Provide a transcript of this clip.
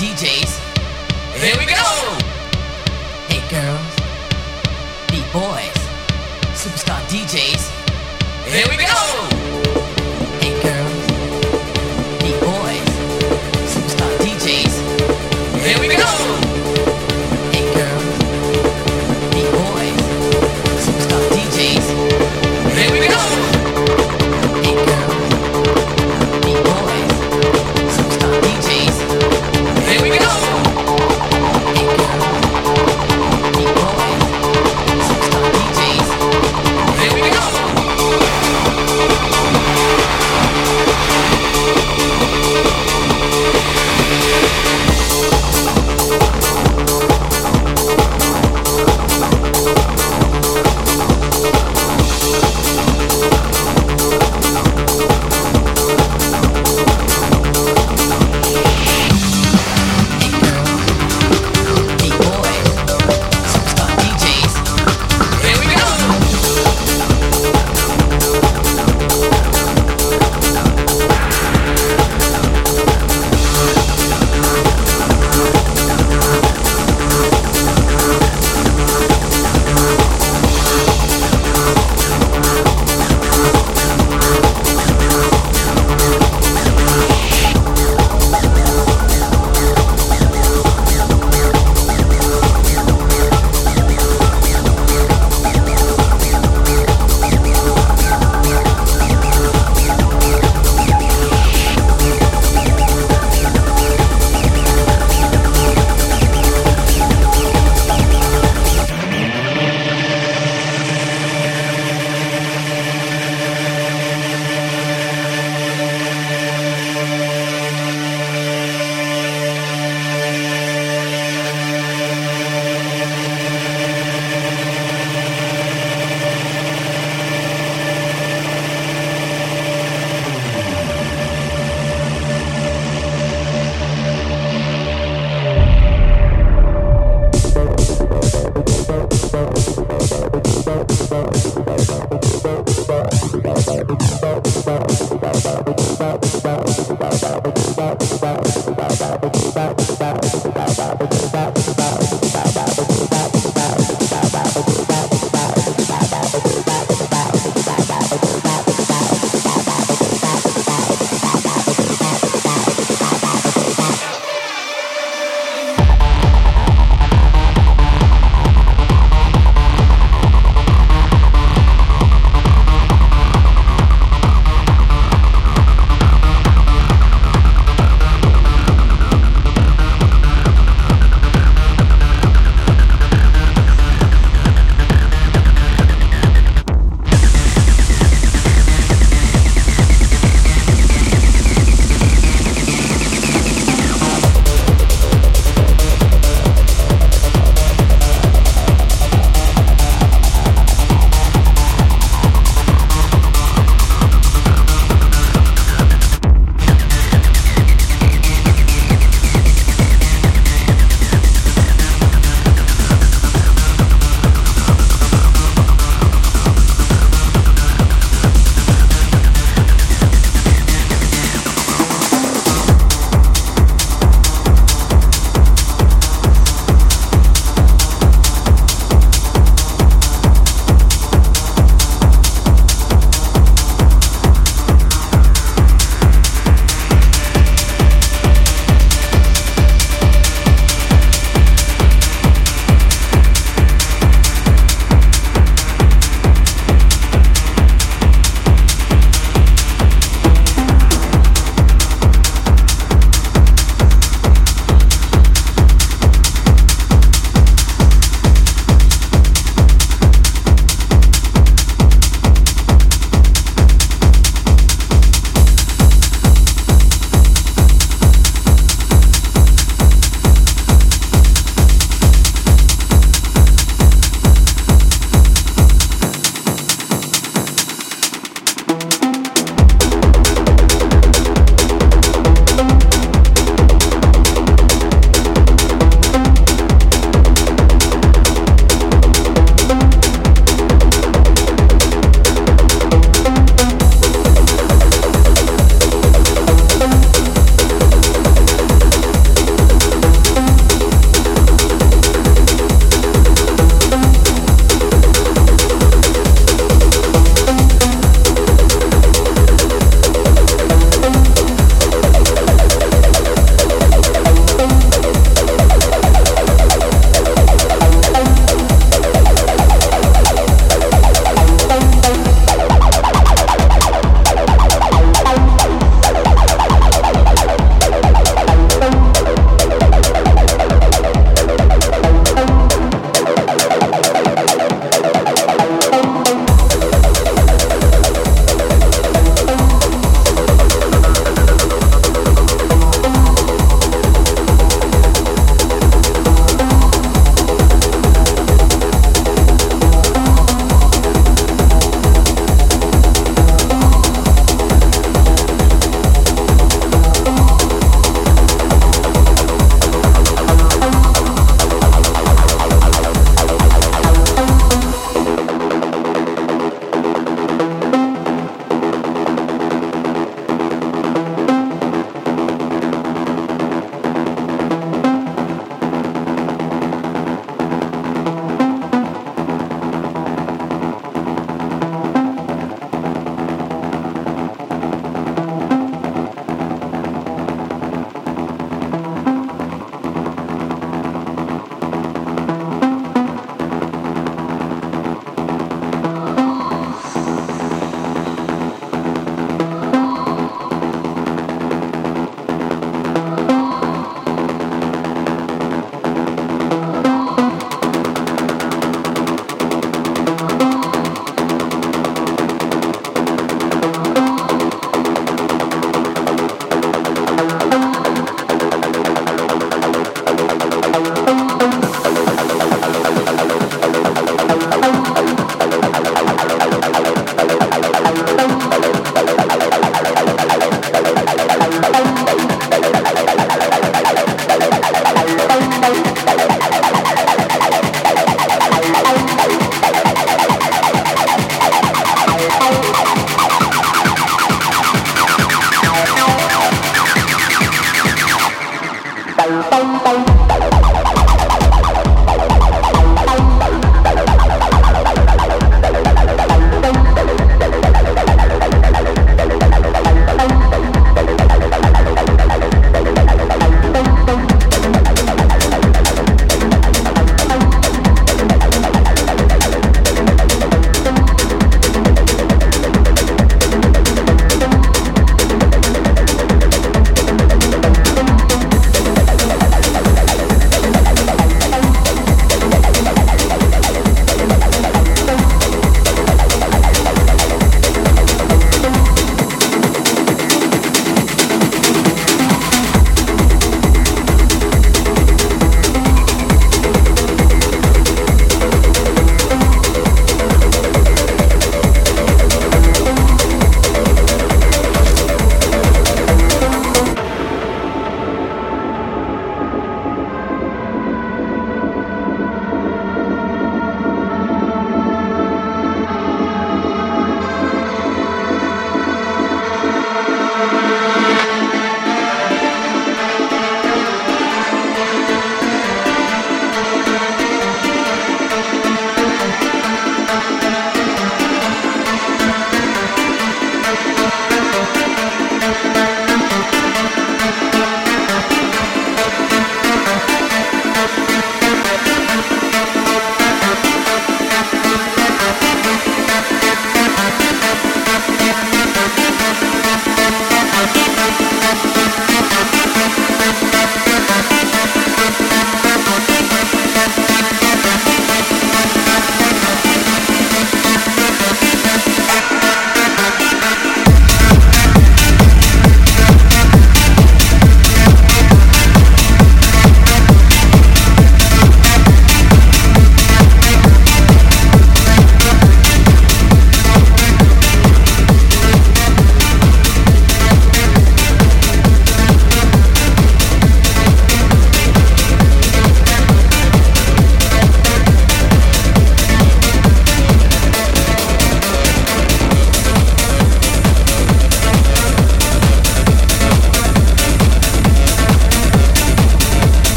DJ